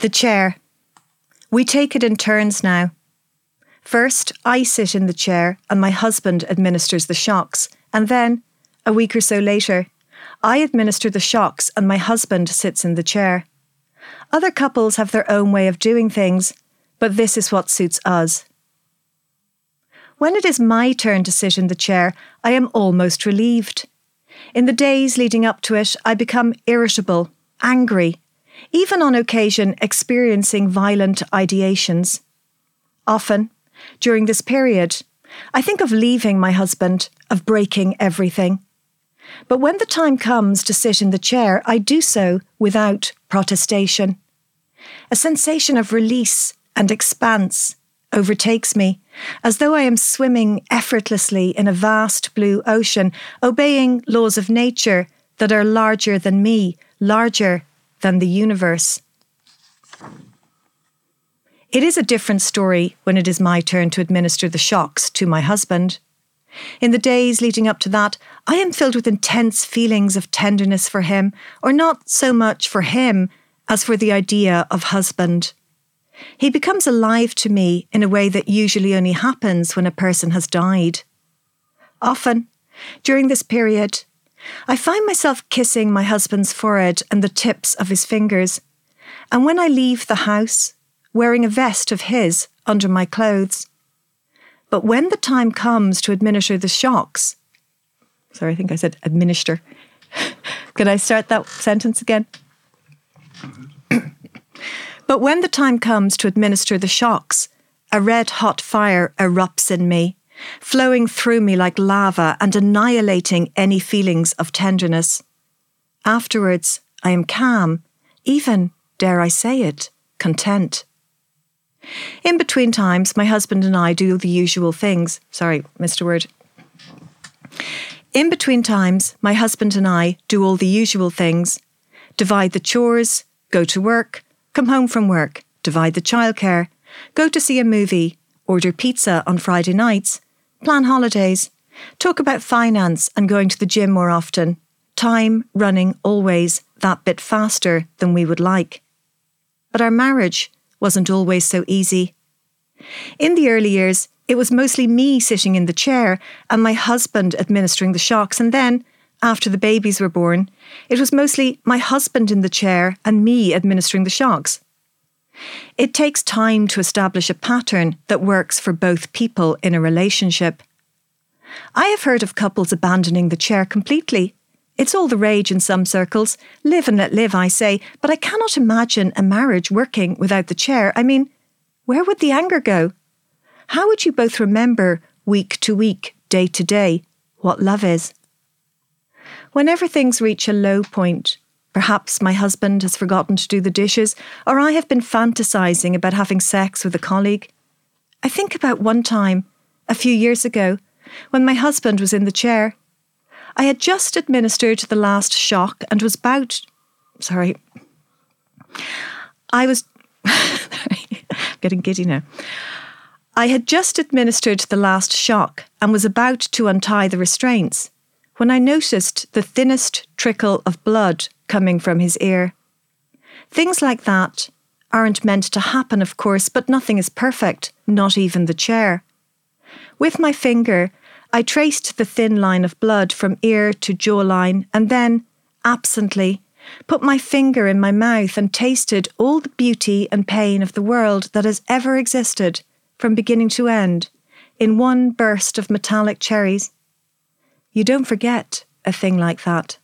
The chair. We take it in turns now. First, I sit in the chair and my husband administers the shocks, and then, a week or so later, I administer the shocks and my husband sits in the chair. Other couples have their own way of doing things, but this is what suits us. When it is my turn to sit in the chair, I am almost relieved. In the days leading up to it, I become irritable, angry, even on occasion experiencing violent ideations. Often, during this period, I think of leaving my husband, of breaking everything. But when the time comes to sit in the chair, I do so without protestation. A sensation of release and expanse overtakes me, as though I am swimming effortlessly in a vast blue ocean, obeying laws of nature that are larger than me, larger than the universe. It is a different story when it is my turn to administer the shocks to my husband. In the days leading up to that, I am filled with intense feelings of tenderness for him, or not so much for him as for the idea of husband. He becomes alive to me in a way that usually only happens when a person has died. Often, during this period, I find myself kissing my husband's forehead and the tips of his fingers, and when I leave the house, wearing a vest of his under my clothes. But when the time comes to administer the shocks, sorry, I think I said administer. Could I start that sentence again? but when the time comes to administer the shocks, a red hot fire erupts in me, flowing through me like lava and annihilating any feelings of tenderness. Afterwards, I am calm, even, dare I say it, content. In between times, my husband and I do the usual things. Sorry, Mr. Word. In between times, my husband and I do all the usual things divide the chores, go to work, come home from work, divide the childcare, go to see a movie, order pizza on Friday nights, plan holidays, talk about finance and going to the gym more often, time running always that bit faster than we would like. But our marriage wasn't always so easy. In the early years, it was mostly me sitting in the chair and my husband administering the shocks, and then, after the babies were born, it was mostly my husband in the chair and me administering the shocks. It takes time to establish a pattern that works for both people in a relationship. I have heard of couples abandoning the chair completely it's all the rage in some circles. Live and let live, I say, but I cannot imagine a marriage working without the chair. I mean, where would the anger go? How would you both remember week to week, day to day, what love is? Whenever things reach a low point, perhaps my husband has forgotten to do the dishes, or I have been fantasizing about having sex with a colleague. I think about one time, a few years ago, when my husband was in the chair I had just administered the last shock and was about. Sorry. I was. getting giddy now. I had just administered the last shock and was about to untie the restraints when I noticed the thinnest trickle of blood coming from his ear. Things like that aren't meant to happen, of course, but nothing is perfect, not even the chair. With my finger, I traced the thin line of blood from ear to jawline and then, absently, put my finger in my mouth and tasted all the beauty and pain of the world that has ever existed, from beginning to end, in one burst of metallic cherries. You don't forget a thing like that.